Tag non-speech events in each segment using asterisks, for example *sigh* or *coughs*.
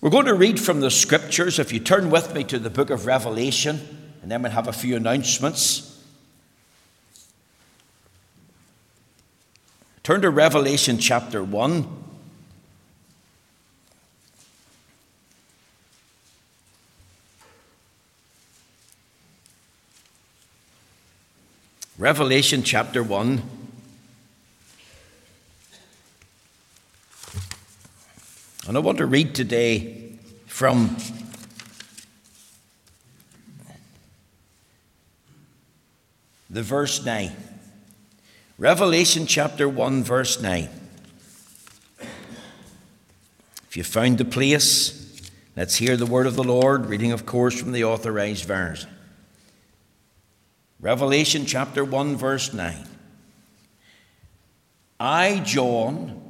We're going to read from the scriptures. If you turn with me to the book of Revelation, and then we'll have a few announcements. Turn to Revelation chapter 1. Revelation chapter 1. And I want to read today from the verse 9. Revelation chapter 1, verse 9. If you found the place, let's hear the word of the Lord, reading, of course, from the authorized version. Revelation chapter 1, verse 9. I, John,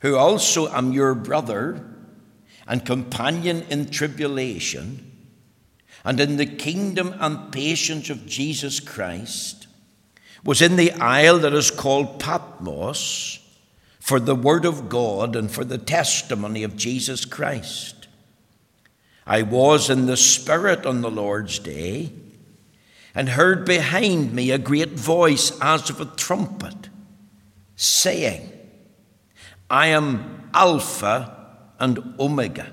who also am your brother and companion in tribulation and in the kingdom and patience of Jesus Christ, was in the isle that is called Patmos for the word of God and for the testimony of Jesus Christ. I was in the Spirit on the Lord's day and heard behind me a great voice as of a trumpet, saying, I am Alpha and Omega,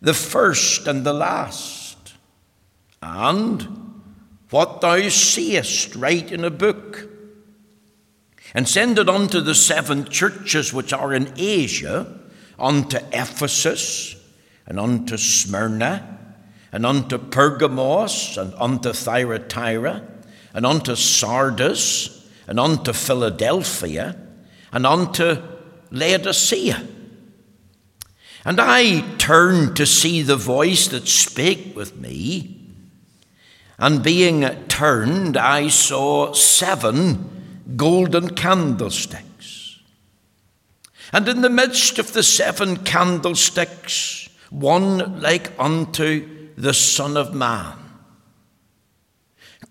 the first and the last. And what thou seest, write in a book, and send it unto the seven churches which are in Asia, unto Ephesus, and unto Smyrna and unto Pergamos, and unto Thyatira, and unto Sardis, and unto Philadelphia, and unto Laodicea. And I turned to see the voice that spake with me, and being turned, I saw seven golden candlesticks. And in the midst of the seven candlesticks, one like unto the Son of Man,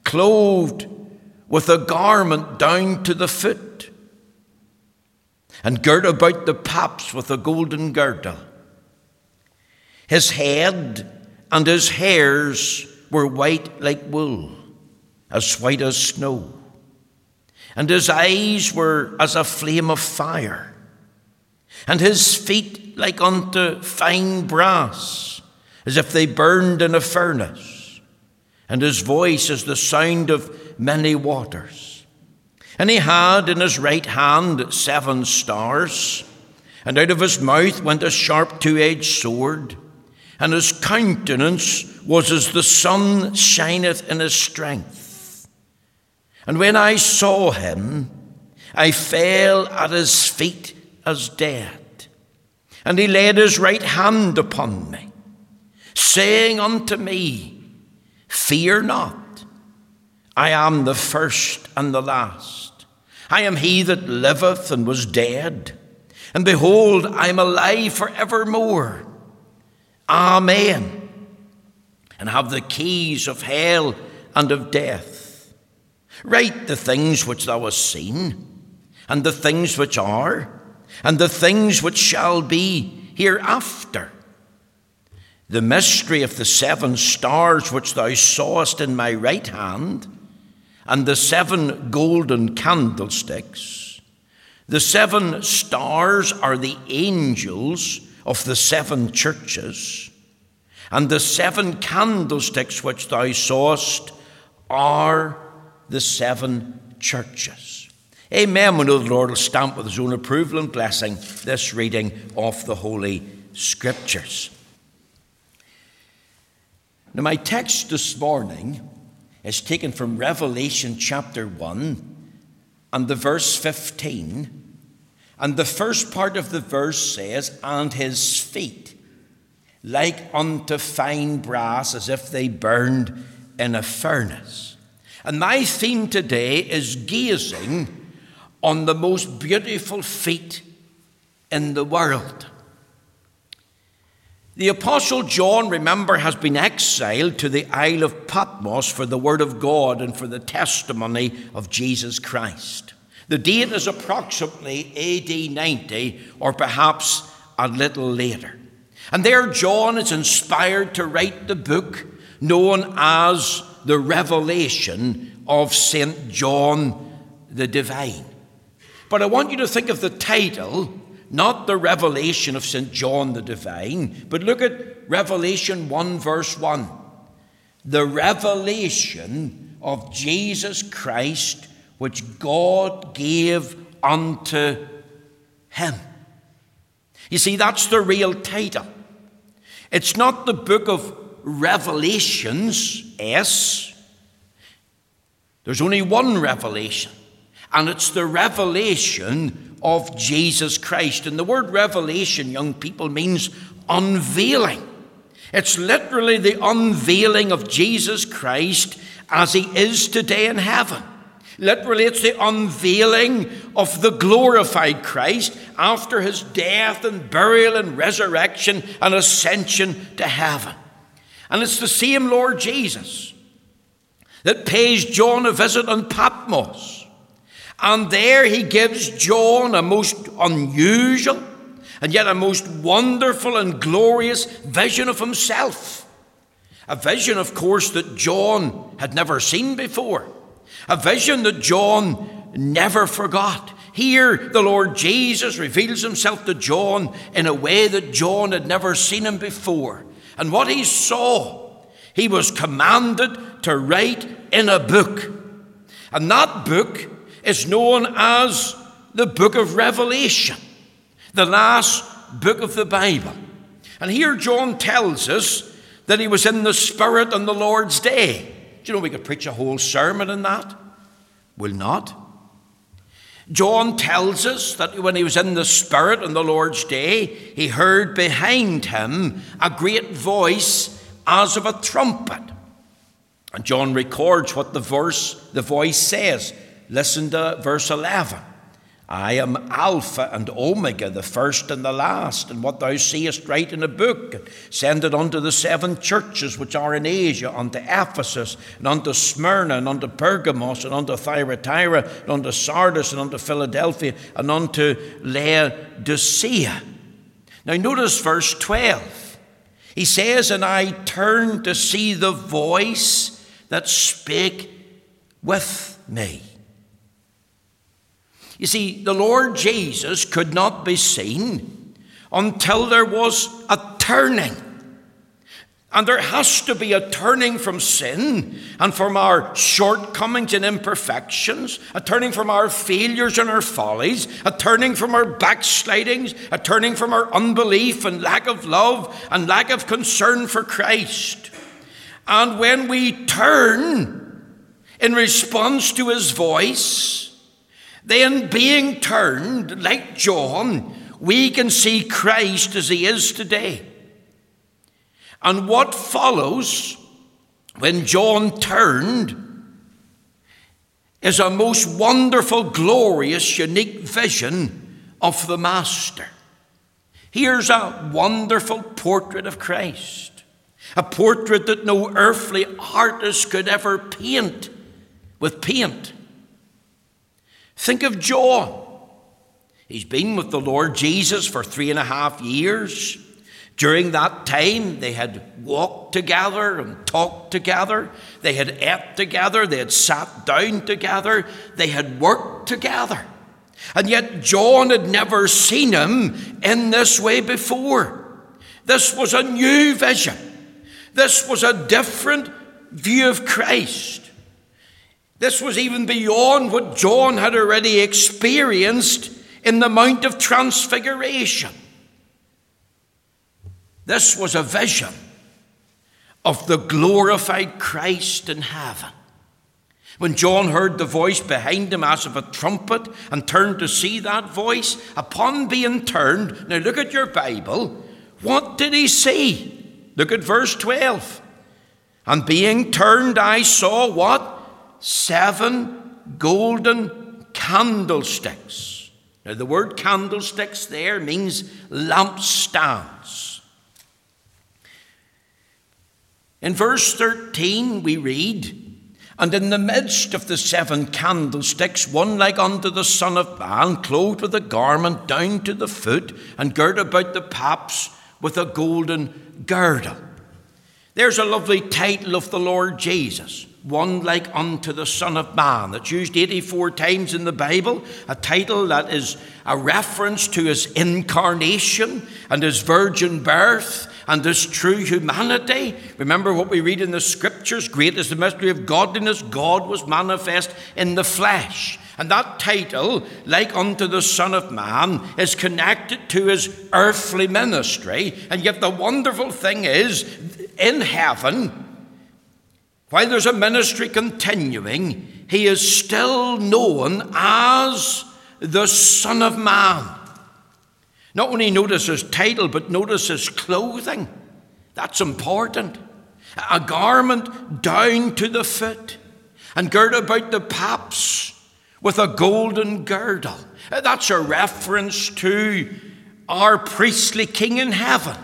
clothed with a garment down to the foot, and girt about the paps with a golden girdle. His head and his hairs were white like wool, as white as snow, and his eyes were as a flame of fire, and his feet like unto fine brass as if they burned in a furnace, and his voice as the sound of many waters. And he had in his right hand seven stars, and out of his mouth went a sharp two edged sword, and his countenance was as the sun shineth in his strength. And when I saw him, I fell at his feet as dead. And he laid his right hand upon me saying unto me, Fear not, I am the first and the last. I am he that liveth and was dead, and behold, I am alive for evermore. Amen. And have the keys of hell and of death. Write the things which thou hast seen, and the things which are, and the things which shall be hereafter the mystery of the seven stars which thou sawest in my right hand, and the seven golden candlesticks. The seven stars are the angels of the seven churches, and the seven candlesticks which thou sawest are the seven churches. Amen. We know the Lord will stamp with his own approval and blessing this reading of the Holy Scriptures. Now, my text this morning is taken from Revelation chapter 1 and the verse 15. And the first part of the verse says, And his feet, like unto fine brass, as if they burned in a furnace. And my theme today is gazing on the most beautiful feet in the world. The Apostle John, remember, has been exiled to the Isle of Patmos for the Word of God and for the testimony of Jesus Christ. The date is approximately AD 90 or perhaps a little later. And there, John is inspired to write the book known as the Revelation of St. John the Divine. But I want you to think of the title, not the Revelation of St. John the Divine, but look at Revelation 1, verse 1. The revelation of Jesus Christ, which God gave unto him. You see, that's the real title. It's not the book of Revelations, S. There's only one revelation, and it's the revelation of Jesus Christ. And the word revelation, young people, means unveiling. It's literally the unveiling of Jesus Christ as he is today in heaven. Literally, it's the unveiling of the glorified Christ after his death and burial and resurrection and ascension to heaven. And it's the same Lord Jesus that pays John a visit on Patmos. And there he gives John a most unusual and yet a most wonderful and glorious vision of himself. A vision, of course, that John had never seen before. A vision that John never forgot. Here, the Lord Jesus reveals himself to John in a way that John had never seen him before. And what he saw, he was commanded to write in a book. And that book is known as the book of Revelation, the last book of the Bible. And here John tells us that he was in the Spirit on the Lord's day. Do you know we could preach a whole sermon on that? Will not. John tells us that when he was in the Spirit on the Lord's day, he heard behind him a great voice as of a trumpet. And John records what the verse, the voice says. Listen to verse 11. I am Alpha and Omega, the first and the last, and what thou seest write in a book, and send it unto the seven churches which are in Asia, unto Ephesus, and unto Smyrna, and unto Pergamos, and unto Thyatira, and unto Sardis, and unto Philadelphia, and unto Laodicea. Now notice verse 12. He says, And I turned to see the voice that spake with me. You see, the Lord Jesus could not be seen until there was a turning. And there has to be a turning from sin and from our shortcomings and imperfections, a turning from our failures and our follies, a turning from our backslidings, a turning from our unbelief and lack of love and lack of concern for Christ. And when we turn in response to his voice, then, being turned, like John, we can see Christ as he is today. And what follows when John turned is a most wonderful, glorious, unique vision of the Master. Here's a wonderful portrait of Christ, a portrait that no earthly artist could ever paint with paint. Think of John. He's been with the Lord Jesus for three and a half years. During that time, they had walked together and talked together. They had ate together. They had sat down together. They had worked together. And yet, John had never seen him in this way before. This was a new vision. This was a different view of Christ. This was even beyond what John had already experienced in the Mount of Transfiguration. This was a vision of the glorified Christ in heaven. When John heard the voice behind him as of a trumpet and turned to see that voice, upon being turned, now look at your Bible, what did he see? Look at verse 12. And being turned, I saw what? Seven golden candlesticks. Now, the word candlesticks there means lampstands. In verse 13, we read, And in the midst of the seven candlesticks, one like unto the Son of Man, clothed with a garment down to the foot, and girt about the paps with a golden girdle. There's a lovely title of the Lord Jesus, one like unto the Son of Man. It's used 84 times in the Bible, a title that is a reference to his incarnation and his virgin birth and his true humanity. Remember what we read in the scriptures great is the mystery of godliness, God was manifest in the flesh. And that title, like unto the Son of Man, is connected to his earthly ministry. And yet, the wonderful thing is, in heaven, while there's a ministry continuing, he is still known as the Son of Man. Not only notice his title, but notice his clothing. That's important. A garment down to the foot, and gird about the paps with a golden girdle. That's a reference to our priestly king in heaven.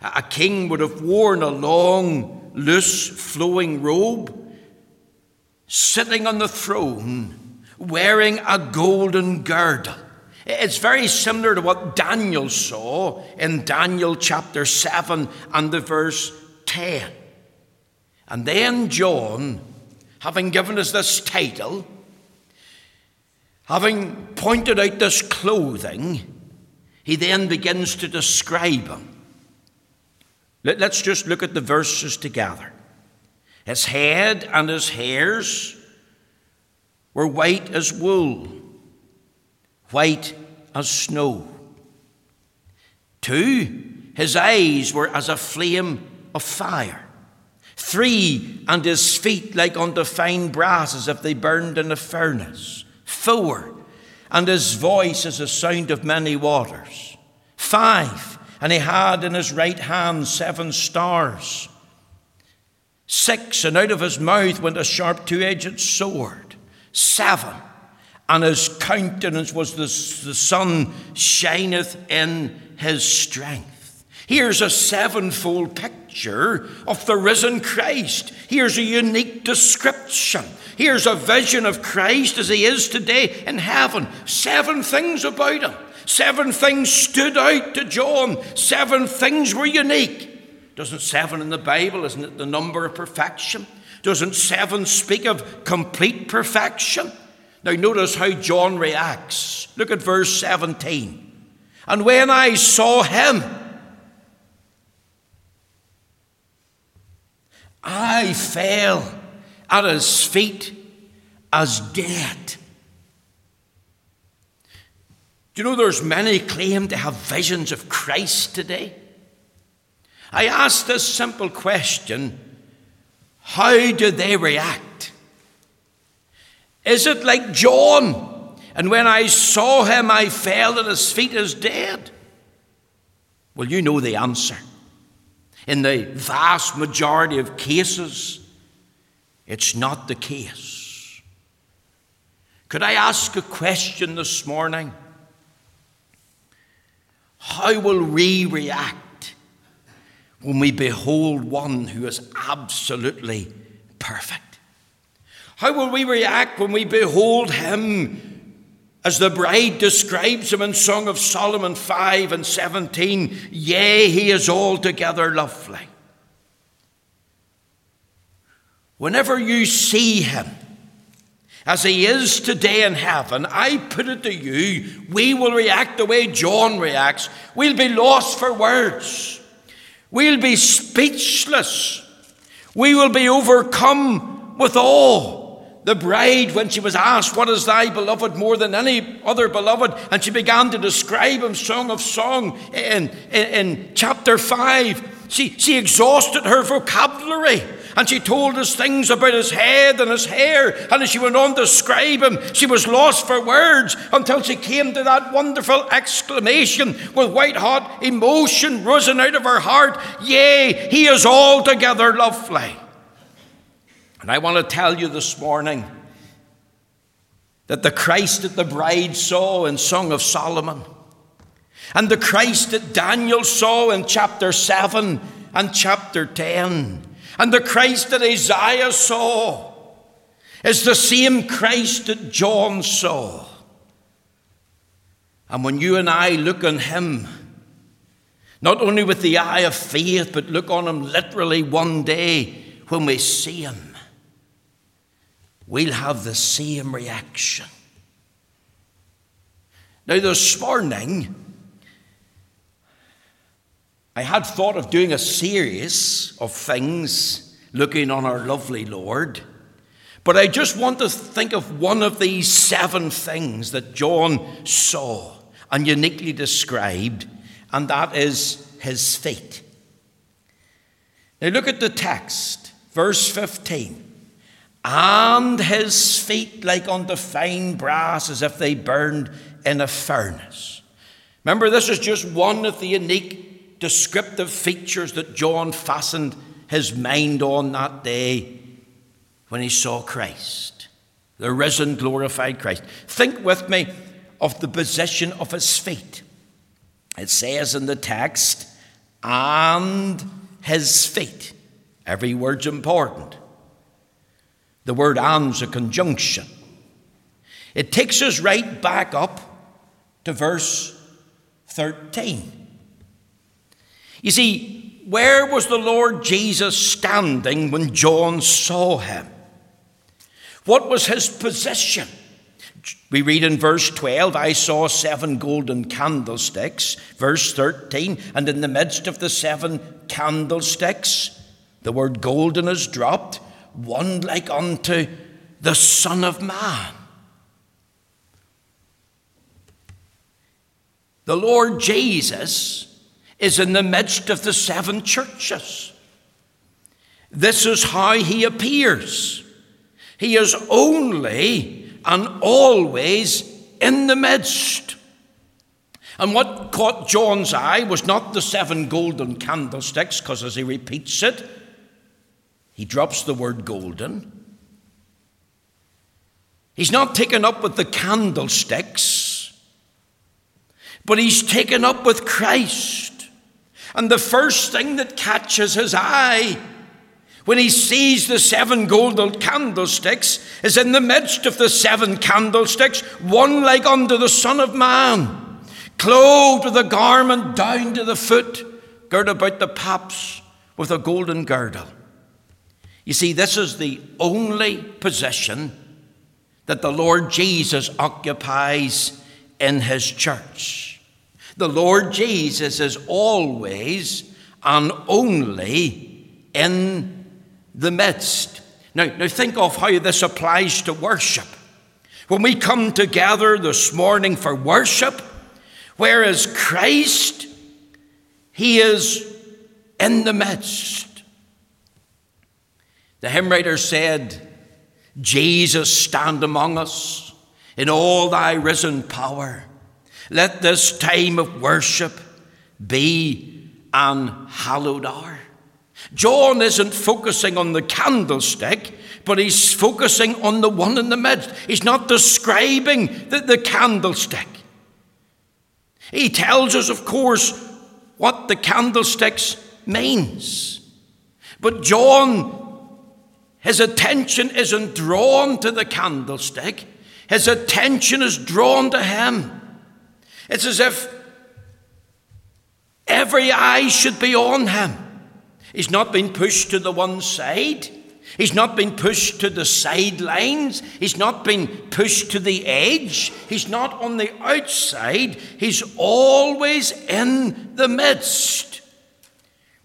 A king would have worn a long, loose, flowing robe, sitting on the throne, wearing a golden girdle. It's very similar to what Daniel saw in Daniel chapter 7 and the verse 10. And then John, having given us this title, having pointed out this clothing, he then begins to describe him. Let's just look at the verses together. His head and his hairs were white as wool white as snow. Two, his eyes were as a flame of fire. Three, and his feet like unto fine brass, as if they burned in a furnace. Four, and his voice as the sound of many waters. Five, and he had in his right hand seven stars. Six, and out of his mouth went a sharp two edged sword. Seven, and his countenance was the, the sun shineth in his strength. Here's a sevenfold picture of the risen Christ. Here's a unique description. Here's a vision of Christ as he is today in heaven. Seven things about him. Seven things stood out to John. Seven things were unique. Doesn't seven in the Bible, isn't it the number of perfection? Doesn't seven speak of complete perfection? Now, notice how John reacts. Look at verse 17. And when I saw him, I fell at his feet as dead. Do you know there's many claim to have visions of Christ today? I ask this simple question how do they react? Is it like John? And when I saw him, I fell at his feet as dead? Well, you know the answer. In the vast majority of cases, it's not the case. Could I ask a question this morning? How will we react when we behold one who is absolutely perfect? How will we react when we behold him as the bride describes him in Song of Solomon 5 and 17? Yea, he is altogether lovely. Whenever you see him, as he is today in heaven, I put it to you, we will react the way John reacts. We'll be lost for words. We'll be speechless. We will be overcome with awe the bride, when she was asked, What is thy beloved more than any other beloved? And she began to describe him, Song of Song, in, in, in chapter 5. She, she exhausted her vocabulary. And she told us things about his head and his hair. And as she went on to describe him, she was lost for words until she came to that wonderful exclamation with white hot emotion rising out of her heart Yea, he is altogether lovely. And I want to tell you this morning that the Christ that the bride saw in Song of Solomon, and the Christ that Daniel saw in chapter 7 and chapter 10, and the Christ that Isaiah saw, is the same Christ that John saw. And when you and I look on him, Not only with the eye of faith, but look on him literally one day when we see him. We'll have the same reaction. Now, this morning, I had thought of doing a series of things looking on our lovely Lord, but I just want to think of one of these seven things that John saw and uniquely described, and that is his feet. Now, look at the text, verse 15. And his feet like unto fine brass, as if they burned in a furnace. Remember, this is just one of the unique descriptive features that John fastened his mind on that day when he saw Christ, the risen, glorified Christ. Think with me of the position of his feet. It says in the text, and his feet. Every word's important. The word and's a conjunction. It takes us right back up to verse 13. You see, where was the Lord Jesus standing when John saw him? What was his position? We read in verse 12, I saw seven golden candlesticks. Verse 13, and in the midst of the seven candlesticks, the word golden is dropped, one like unto the Son of Man. The Lord Jesus is in the midst of the seven churches. This is how he appears. He is only and always in the midst. And what caught John's eye was not the seven golden candlesticks, because as he repeats it, he drops the word golden. He's not taken up with the candlesticks, but he's taken up with Christ. And the first thing that catches his eye when he sees the seven golden candlesticks is in the midst of the seven candlesticks, one like unto the Son of Man, clothed with a garment down to the foot, girt about the paps with a golden girdle. You see, this is the only position that the Lord Jesus occupies in his church. The Lord Jesus is always and only in the midst. Now, now think of how this applies to worship. When we come together this morning for worship, whereas Christ, He is in the midst. The hymn writer said, Jesus, stand among us in all thy risen power. Let this time of worship be an hallowed hour. John isn't focusing on the candlestick, but he's focusing on the one in the midst. He's not describing the, the candlestick. He tells us, of course, what the candlesticks means. But John his attention isn't drawn to the candlestick, his attention is drawn to him. It's as if every eye should be on him. He's not been pushed to the one side. He's not been pushed to the sidelines. He's not been pushed to the edge. He's not on the outside. He's always in the midst.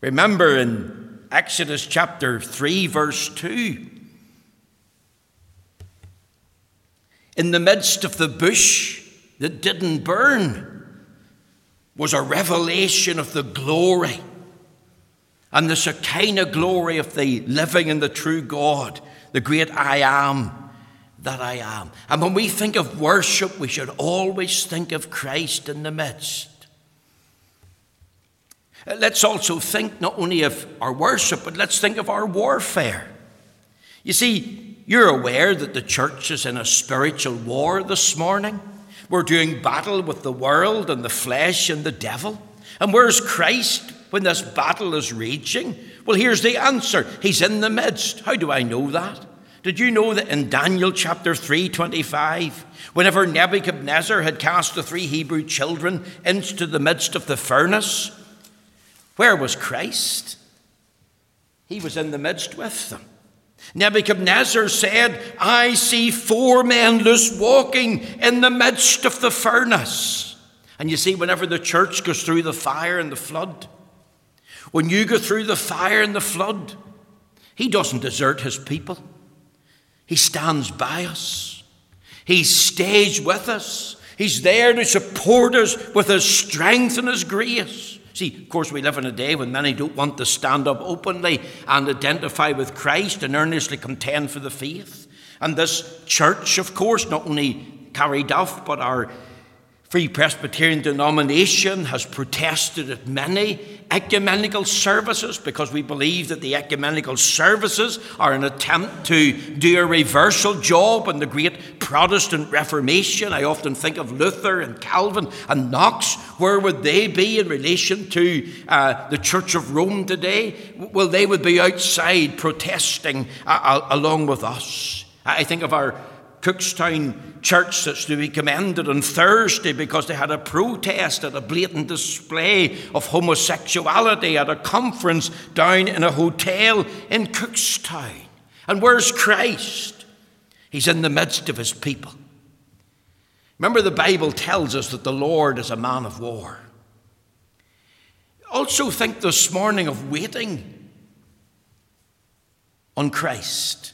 Remember in Exodus chapter 3, verse 2. In the midst of the bush that didn't burn was a revelation of the glory and the Shekinah glory of the living and the true God, the great I am that I am. And when we think of worship, we should always think of Christ in the midst. Let's also think not only of our worship, but let's think of our warfare. You see, you're aware that the church is in a spiritual war this morning. We're doing battle with the world and the flesh and the devil. And where's Christ when this battle is raging? Well, here's the answer He's in the midst. How do I know that? Did you know that in Daniel chapter 3 25, whenever Nebuchadnezzar had cast the three Hebrew children into the midst of the furnace, Where was Christ? He was in the midst with them. Nebuchadnezzar said, I see four men loose walking in the midst of the furnace. And you see, whenever the church goes through the fire and the flood, when you go through the fire and the flood, he doesn't desert his people. He stands by us. He stays with us. He's there to support us with his strength and his grace. See, of course, we live in a day when many don't want to stand up openly and identify with Christ and earnestly contend for the faith. And this church, of course, not only Carryduff, but our Free Presbyterian denomination has protested at many ecumenical services because we believe that the ecumenical services are an attempt to do a reversal job in the great Protestant Reformation. I often think of Luther and Calvin and Knox. Where would they be in relation to uh, the Church of Rome today? Well, they would be outside protesting uh, along with us. I think of our Cookstown church that's to be commended on Thursday because they had a protest at a blatant display of homosexuality at a conference down in a hotel in Cookstown. And where's Christ? He's in the midst of his people. Remember, the Bible tells us that the Lord is a man of war. Also, think this morning of waiting on Christ.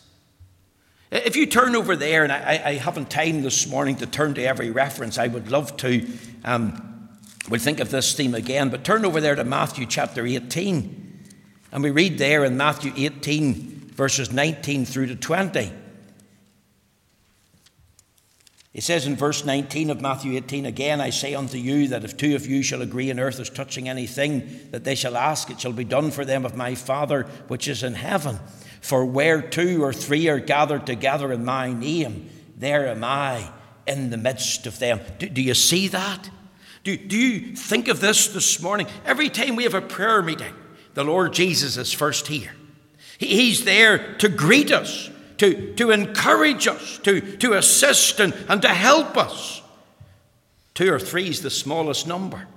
If you turn over there, and I, I, haven't time this morning to turn to every reference, I would love to. Um, we'll think of this theme again, but turn over there to Matthew chapter 18. And we read there in Matthew 18, verses 19 through to 20. It says in verse 19 of Matthew 18, Again I say unto you that if two of you shall agree in earth as touching anything that they shall ask, it shall be done for them of my Father which is in heaven. For where two or three are gathered together in my name, there am I in the midst of them. Do, do you see that? Do, do you think of this this morning? Every time we have a prayer meeting, the Lord Jesus is first here. He, he's there to greet us, to, to encourage us, to, to assist and, and to help us. Two or three is the smallest number.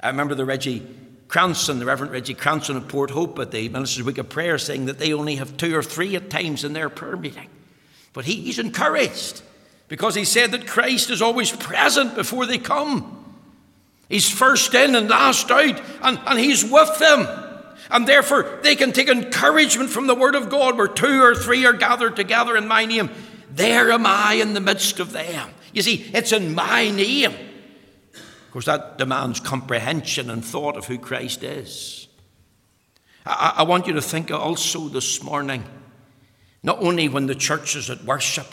I remember the Reggie Cranston, the Reverend Reggie Cranston of Port Hope at the Minister's Week of Prayer, saying that they only have two or three at times in their prayer meeting. But he, he's encouraged because he said that Christ is always present before they come. He's first in and last out, and, and he's with them. And therefore, they can take encouragement from the Word of God where two or three are gathered together in my name. There am I in the midst of them. You see, it's in my name. Of course, that demands comprehension and thought of who Christ is. I, I want you to think also this morning, not only when the church is at worship,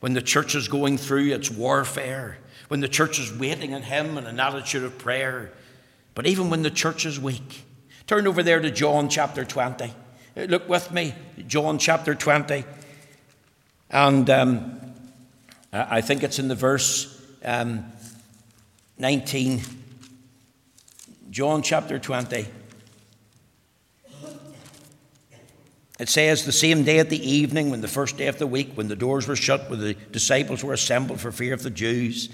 when the church is going through its warfare, when the church is waiting on Him in an attitude of prayer, but even when the church is weak. Turn over there to John chapter 20. Look with me, John chapter 20. And um, I think it's in the verse um, 19, John chapter 20. It says, the same day at the evening, when the first day of the week, when the doors were shut, when the disciples were assembled for fear of the Jews,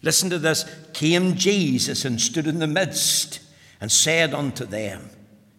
listen to this, came Jesus and stood in the midst and said unto them,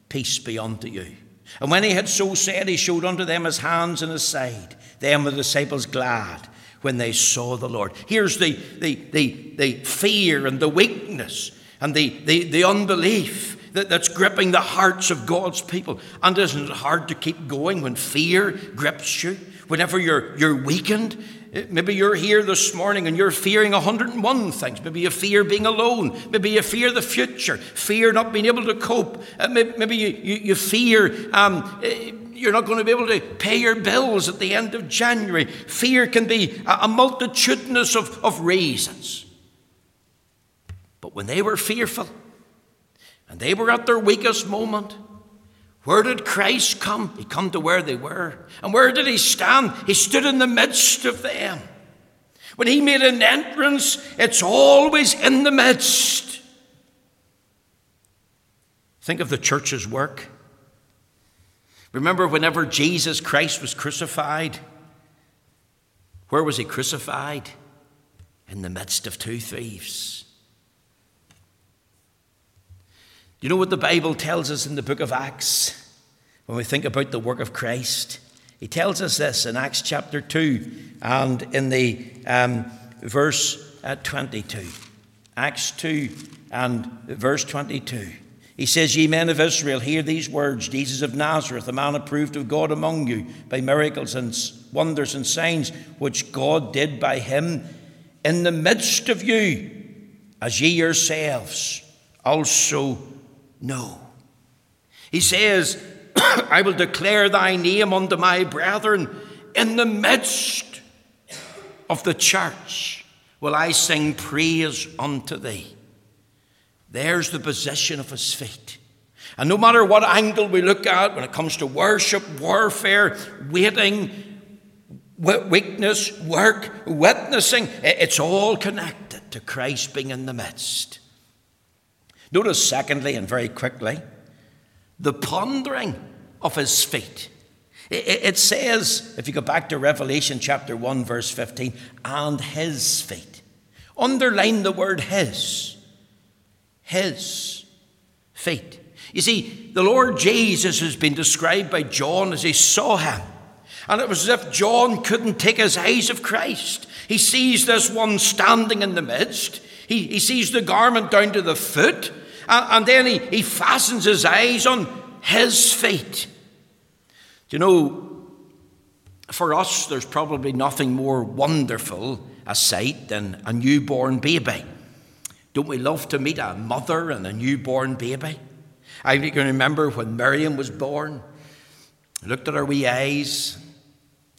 Peace be unto you. And when he had so said, he showed unto them his hands and his side. Then were the disciples glad when they saw the Lord. Here's the, the, the, the fear and the weakness and the, the, the unbelief that, that's gripping the hearts of God's people. And isn't it hard to keep going when fear grips you? Whenever you're, you're weakened, eh, Maybe you're here this morning and you're fearing 101 things. Maybe you fear being alone. Maybe you fear the future, fear not being able to cope. Uh, maybe you, you, you fear um, eh, you're not going to be able to pay your bills at the end of January. Fear can be a, multitudinous of, of reasons. But when they were fearful and they were at their weakest moment, where did Christ come? He come to where they were. And where did he stand? He stood in the midst of them. When he made an entrance, it's always in the midst. Think of the church's work. Remember, whenever Jesus Christ was crucified, where was he crucified? In the midst of two thieves. you know what the Bible tells us in the book of Acts when we think about the work of Christ? He tells us this in Acts chapter 2 and in the um, verse uh, 22. Acts 2 and verse 22. He says, Ye men of Israel, hear these words Jesus of Nazareth, a man approved of God among you by miracles and wonders and signs which God did by him in the midst of you, as ye yourselves also know. He says, *coughs* I will declare thy name unto my brethren in the midst of the church. Will I sing praise unto thee? There's the possession of his feet. And no matter what angle we look at when it comes to worship, warfare, waiting, weakness, work, witnessing, it's all connected to Christ being in the midst. Notice, secondly, and very quickly, the pondering of his feet. It says, if you go back to Revelation chapter 1, verse 15, and his feet. Underline the word his. His feet. You see, the Lord Jesus has been described by John as he saw him. And it was as if John couldn't take his eyes of Christ. He sees this one standing in the midst. He, he sees the garment down to the foot. And, and then he, he fastens his eyes on his feet. Do you know, for us, there's probably nothing more wonderful a sight than a newborn baby. Don't we love to meet a mother and a newborn baby? I can remember when Miriam was born. I looked at her wee eyes,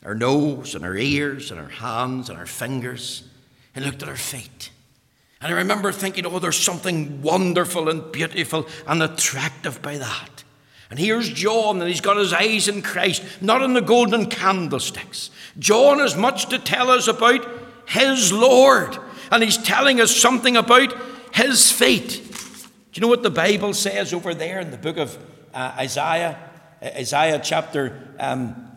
her nose, and her ears, and her hands, and her fingers, and looked at her feet. And I remember thinking, oh, there's something wonderful and beautiful and attractive by that. And here's John, and he's got his eyes in Christ, not in the golden candlesticks. John has much to tell us about his Lord, and he's telling us something about his feet. Do you know what the Bible says over there in the book of uh, Isaiah? Isaiah chapter um,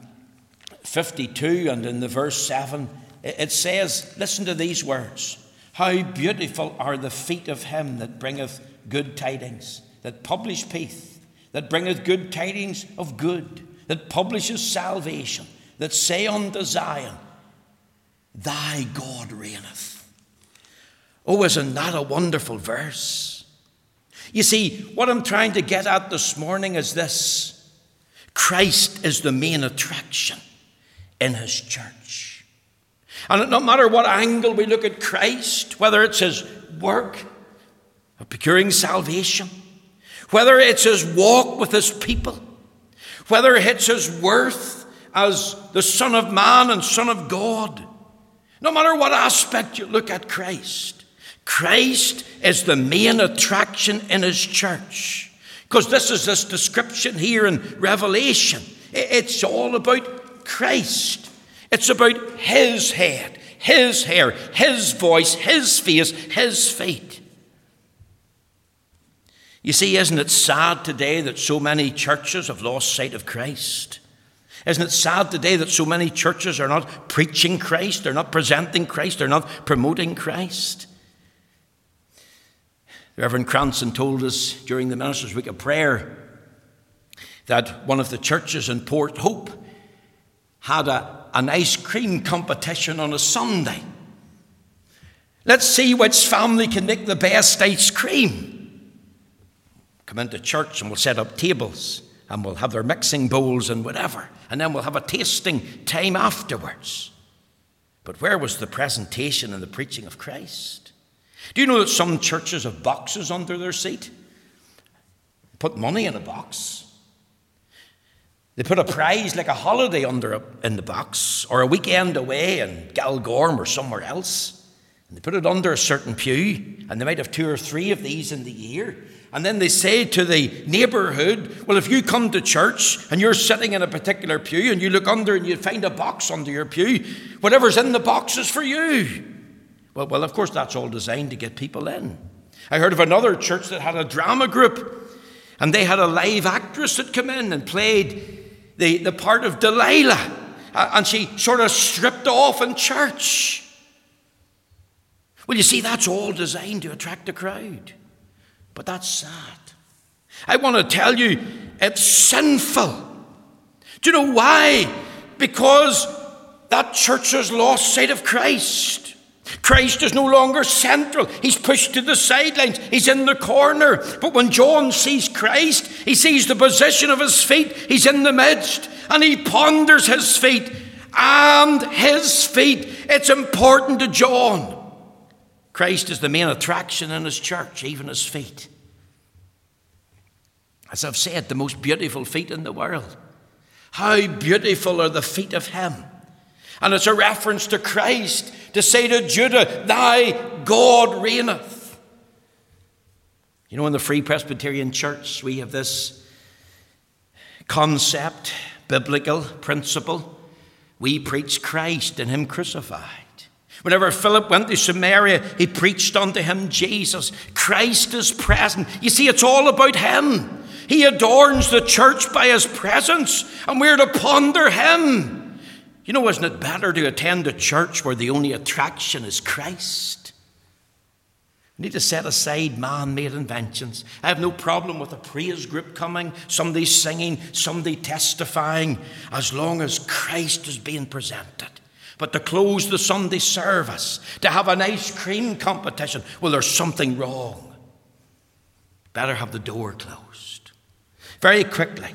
52 and in the verse 7, it says, Listen to these words How beautiful are the feet of him that bringeth good tidings, that publish peace that bringeth good tidings of good, that publishes salvation, that say unto Zion, Thy God reigneth. Oh, isn't that a wonderful verse? You see, what I'm trying to get at this morning is this Christ is the main attraction in his church. And no matter what angle we look at Christ, whether it's his work of procuring salvation, whether it's his walk with his people, whether it's his worth as the Son of Man and Son of God, no matter what aspect you look at Christ, Christ is the main attraction in his church. Because this is this description here in Revelation. It's all about Christ. It's about his head, his hair, his voice, his face, his feet. You see, isn't it sad today that so many churches have lost sight of Christ? Isn't it sad today that so many churches are not preaching Christ, they're not presenting Christ, they're not promoting Christ? Reverend Cranston told us during the Ministers' Week of Prayer that one of the churches in Port Hope had a, an ice cream competition on a Sunday. Let's see which family can make the best ice cream come into church and we'll set up tables and we'll have their mixing bowls and whatever. And then we'll have a tasting time afterwards. But where was the presentation and the preaching of Christ? Do you know that some churches have boxes under their seat? Put money in a box. They put a prize like a holiday under a, in the box or a weekend away in Galgorm or somewhere else. And they put it under a certain pew, and they might have two or three of these in the year. And then they say to the neighborhood, Well, if you come to church and you're sitting in a particular pew and you look under and you find a box under your pew, whatever's in the box is for you. Well, well, of course, that's all designed to get people in. I heard of another church that had a drama group, and they had a live actress that come in and played the, the part of Delilah, and she sort of stripped off in church. Well, you see, that's all designed to attract a crowd. But that's sad. I want to tell you, it's sinful. Do you know why? Because that church has lost sight of Christ. Christ is no longer central. He's pushed to the sidelines. He's in the corner. But when John sees Christ, he sees the position of his feet. He's in the midst and he ponders his feet and his feet. It's important to John. Christ is the main attraction in his church, even his feet. As I've said, the most beautiful feet in the world. How beautiful are the feet of him. And it's a reference to Christ to say to Judah, Thy God reigneth. You know, in the Free Presbyterian Church, we have this concept, biblical principle. We preach Christ and Him crucified. Whenever Philip went to Samaria, he preached unto him Jesus. Christ is present. You see, it's all about Him. He adorns the church by His presence, and we're to ponder Him. You know, isn't it better to attend a church where the only attraction is Christ? We need to set aside man made inventions. I have no problem with a praise group coming, somebody singing, somebody testifying, as long as Christ is being presented. But to close the Sunday service, to have an ice cream competition, well, there's something wrong. Better have the door closed. Very quickly,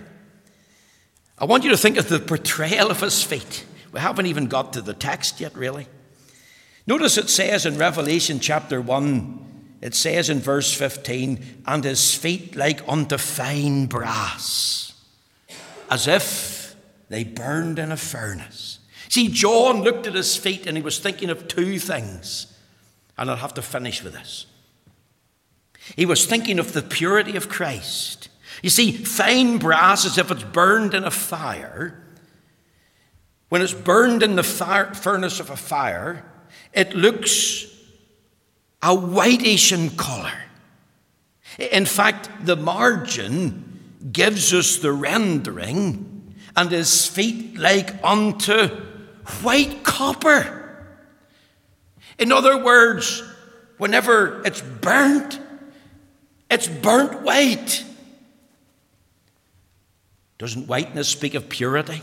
I want you to think of the portrayal of his feet. We haven't even got to the text yet, really. Notice it says in Revelation chapter 1, it says in verse 15, and his feet like unto fine brass, as if they burned in a furnace. See, John looked at his feet and he was thinking of two things. And I'll have to finish with this. He was thinking of the purity of Christ. You see, fine brass, as if it's burned in a fire, when it's burned in the fire, furnace of a fire, it looks a whitish in colour. In fact, the margin gives us the rendering, and his feet like unto white copper. In other words, whenever it's burnt, it's burnt white. Doesn't whiteness speak of purity?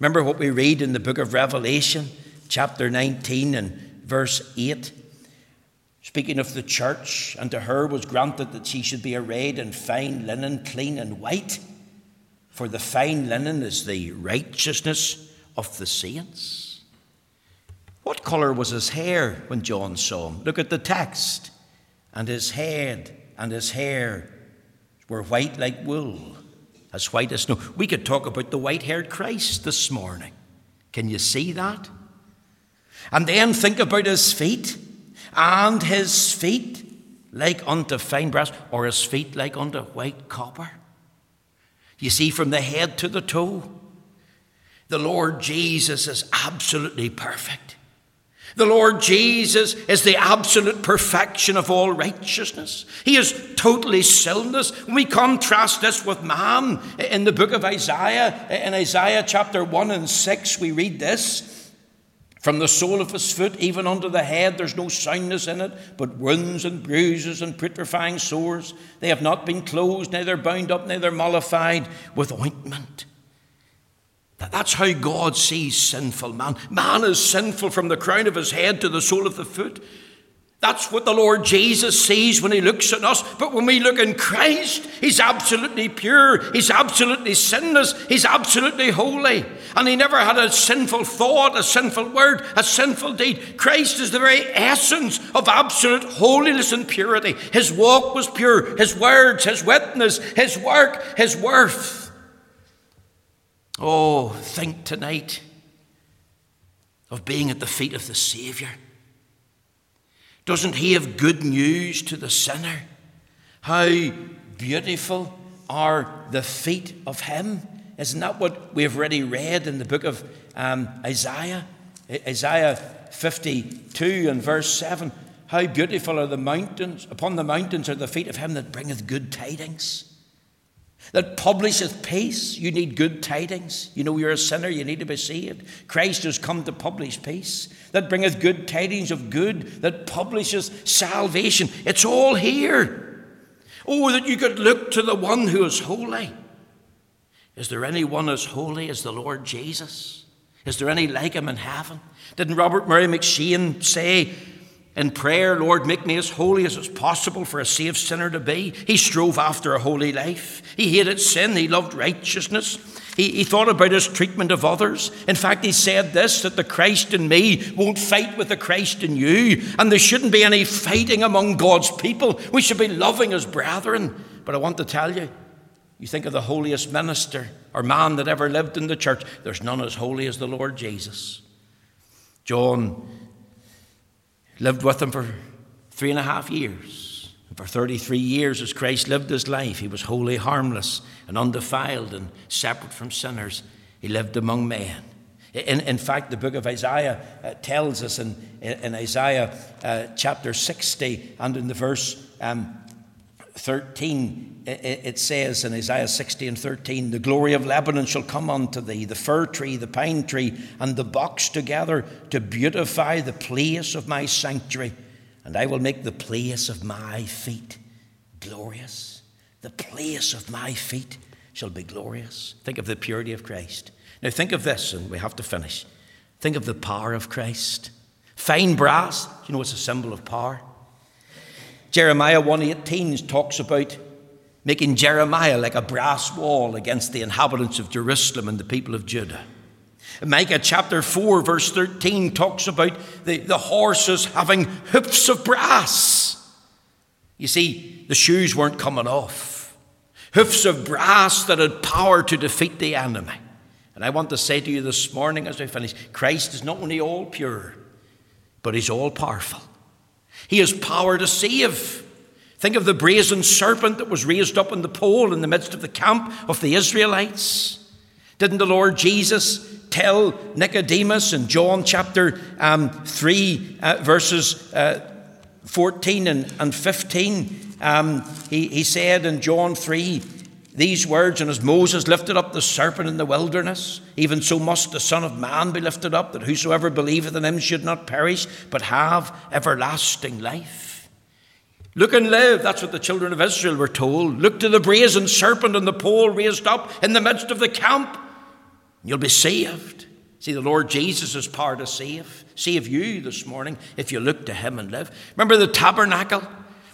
Remember what we read in the book of Revelation, chapter 19 and verse 8? Speaking of the church, and to her was granted that she should be arrayed in fine linen, clean and white, for the fine linen is the righteousness of the saints. What colour was his hair when John saw him? Look at the text. And his head and his hair were white like wool as white as snow. We could talk about the white haired Christ this morning. Can you see that? And then think about his feet, and his feet like unto fine brass, or his feet like unto white copper. You see, from the head to the toe, the Lord Jesus is absolutely perfect. The Lord Jesus is the absolute perfection of all righteousness. He is totally sinless. We contrast this with man in the book of Isaiah, in Isaiah chapter 1 and 6, we read this. From the sole of his foot even unto the head, there's no soundness in it, but wounds and bruises and putrefying sores. They have not been closed, neither bound up, neither mollified with ointment. That's how God sees sinful man. Man is sinful from the crown of his head to the sole of the foot. That's what the Lord Jesus sees when he looks at us. But when we look in Christ, he's absolutely pure. He's absolutely sinless. He's absolutely holy. And he never had a sinful thought, a sinful word, a sinful deed. Christ is the very essence of absolute holiness and purity. His walk was pure. His words, his witness, his work, his worth. Oh, think tonight of being at the feet of the Saviour. Doesn't He have good news to the sinner? How beautiful are the feet of Him? Isn't that what we've already read in the book of um, Isaiah? Isaiah 52 and verse 7. How beautiful are the mountains, upon the mountains are the feet of him that bringeth good tidings that publisheth peace. You need good tidings. You know you're a sinner, you need to be saved. Christ has come to publish peace, that bringeth good tidings of good, that publishes salvation. It's all here. Oh, that you could look to the one who is holy. Is there anyone as holy as the Lord Jesus? Is there any like him in heaven? Didn't Robert Murray M'Cheyne say in prayer, Lord, make me as holy as is possible for a saved sinner to be? He strove after a holy life. He hated sin. He loved righteousness. He, he thought about his treatment of others. In fact, he said this that the Christ in me won't fight with the Christ in you, and there shouldn't be any fighting among God's people. We should be loving as brethren. But I want to tell you, you think of the holiest minister or man that ever lived in the church, there's none as holy as the Lord Jesus. John lived with him for three and a half years. For 33 years, as Christ lived his life, he was wholly harmless and undefiled and separate from sinners. He lived among men. In, in fact, the book of Isaiah uh, tells us in, in Isaiah uh, chapter 60 and in the verse um, 13, it, says in Isaiah 60 and 13, The glory of Lebanon shall come unto thee, the fir tree, the pine tree, and the box together to beautify the place of my sanctuary and I will make the place of my feet glorious. The place of my feet shall be glorious. Think of the purity of Christ. Now think of this, and we have to finish. Think of the power of Christ. Fine brass, you know it's a symbol of power. Jeremiah 1:18 talks about making Jeremiah like a brass wall against the inhabitants of Jerusalem and the people of Judah. Micah chapter 4, verse 13 talks about the, the horses having hoofs of brass. You see, the shoes weren't coming off. Hoofs of brass that had power to defeat the enemy. And I want to say to you this morning as we finish Christ is not only all pure, but he's all powerful. He has power to save. Think of the brazen serpent that was raised up on the pole in the midst of the camp of the Israelites. Didn't the Lord Jesus tell Nicodemus in John chapter um, 3, uh, verses uh, 14 and, and 15. Um, he, he said in John 3 these words, and as Moses lifted up the serpent in the wilderness, even so must the Son of Man be lifted up, that whosoever believeth in him should not perish, but have everlasting life. Look and live. That's what the children of Israel were told. Look to the brazen serpent and the pole raised up in the midst of the camp. You'll be saved. See, the Lord Jesus is power to save. Save you this morning if you look to Him and live. Remember the tabernacle?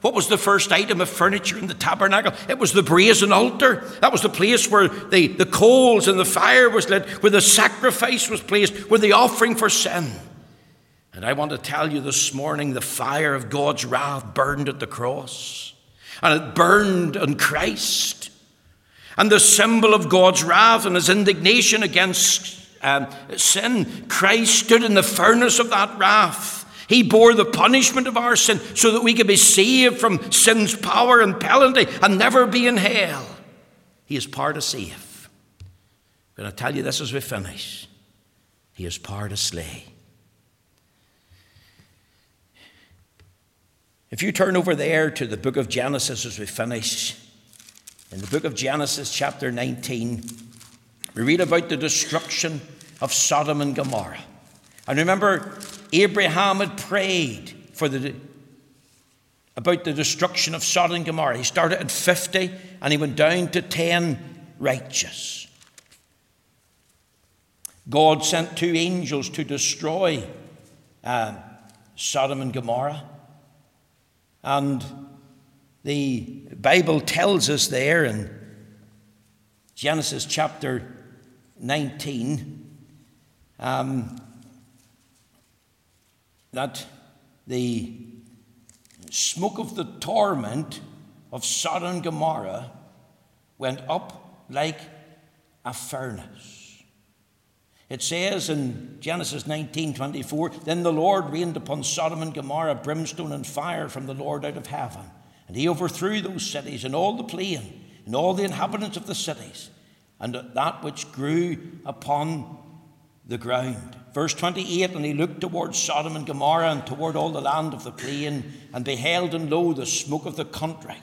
What was the first item of furniture in the tabernacle? It was the brazen altar. That was the place where the, the coals and the fire was lit, where the sacrifice was placed, where the offering for sin. And I want to tell you this morning the fire of God's wrath burned at the cross. And it burned on Christ. And the symbol of God's wrath and his indignation against um, sin, Christ stood in the furnace of that wrath. He bore the punishment of our sin so that we could be saved from sin's power and penalty and never be in hell. He is power to save. I'm going to tell you this as we finish. He is power to slay. If you turn over there to the book of Genesis as we finish, in the book of Genesis, chapter 19, we read about the destruction of Sodom and Gomorrah. And remember, Abraham had prayed for the, about the destruction of Sodom and Gomorrah. He started at 50 and he went down to 10 righteous. God sent two angels to destroy uh, Sodom and Gomorrah. And the Bible tells us there in Genesis chapter 19 um, that the smoke of the torment of Sodom and Gomorrah went up like a furnace. It says in Genesis 19:24, Then the Lord rained upon Sodom and Gomorrah brimstone and fire from the Lord out of heaven and he overthrew those cities and all the plain and all the inhabitants of the cities and that which grew upon the ground. Verse 28 And he looked towards Sodom and Gomorrah and toward all the land of the plain and beheld, and lo, the smoke of the country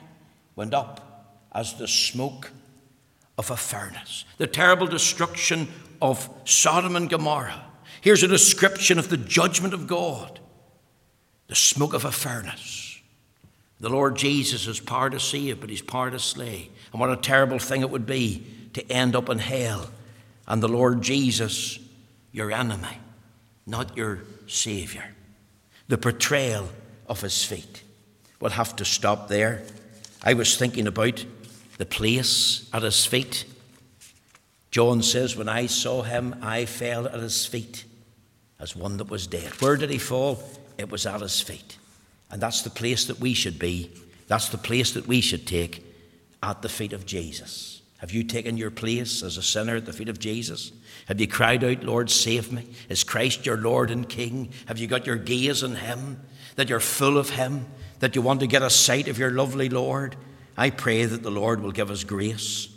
went up as the smoke of a furnace. The terrible destruction of Sodom and Gomorrah. Here's a description of the judgment of God the smoke of a furnace. The Lord Jesus is power to save, but he's power to slay. And what a terrible thing it would be to end up in hell. And the Lord Jesus, your enemy, not your Saviour. The portrayal of his feet. We'll have to stop there. I was thinking about the place at his feet. John says, When I saw him, I fell at his feet as one that was dead. Where did he fall? It was at his feet. And that's the place that we should be. That's the place that we should take at the feet of Jesus. Have you taken your place as a sinner at the feet of Jesus? Have you cried out, Lord, save me? Is Christ your Lord and King? Have you got your gaze on Him? That you're full of Him? That you want to get a sight of your lovely Lord? I pray that the Lord will give us grace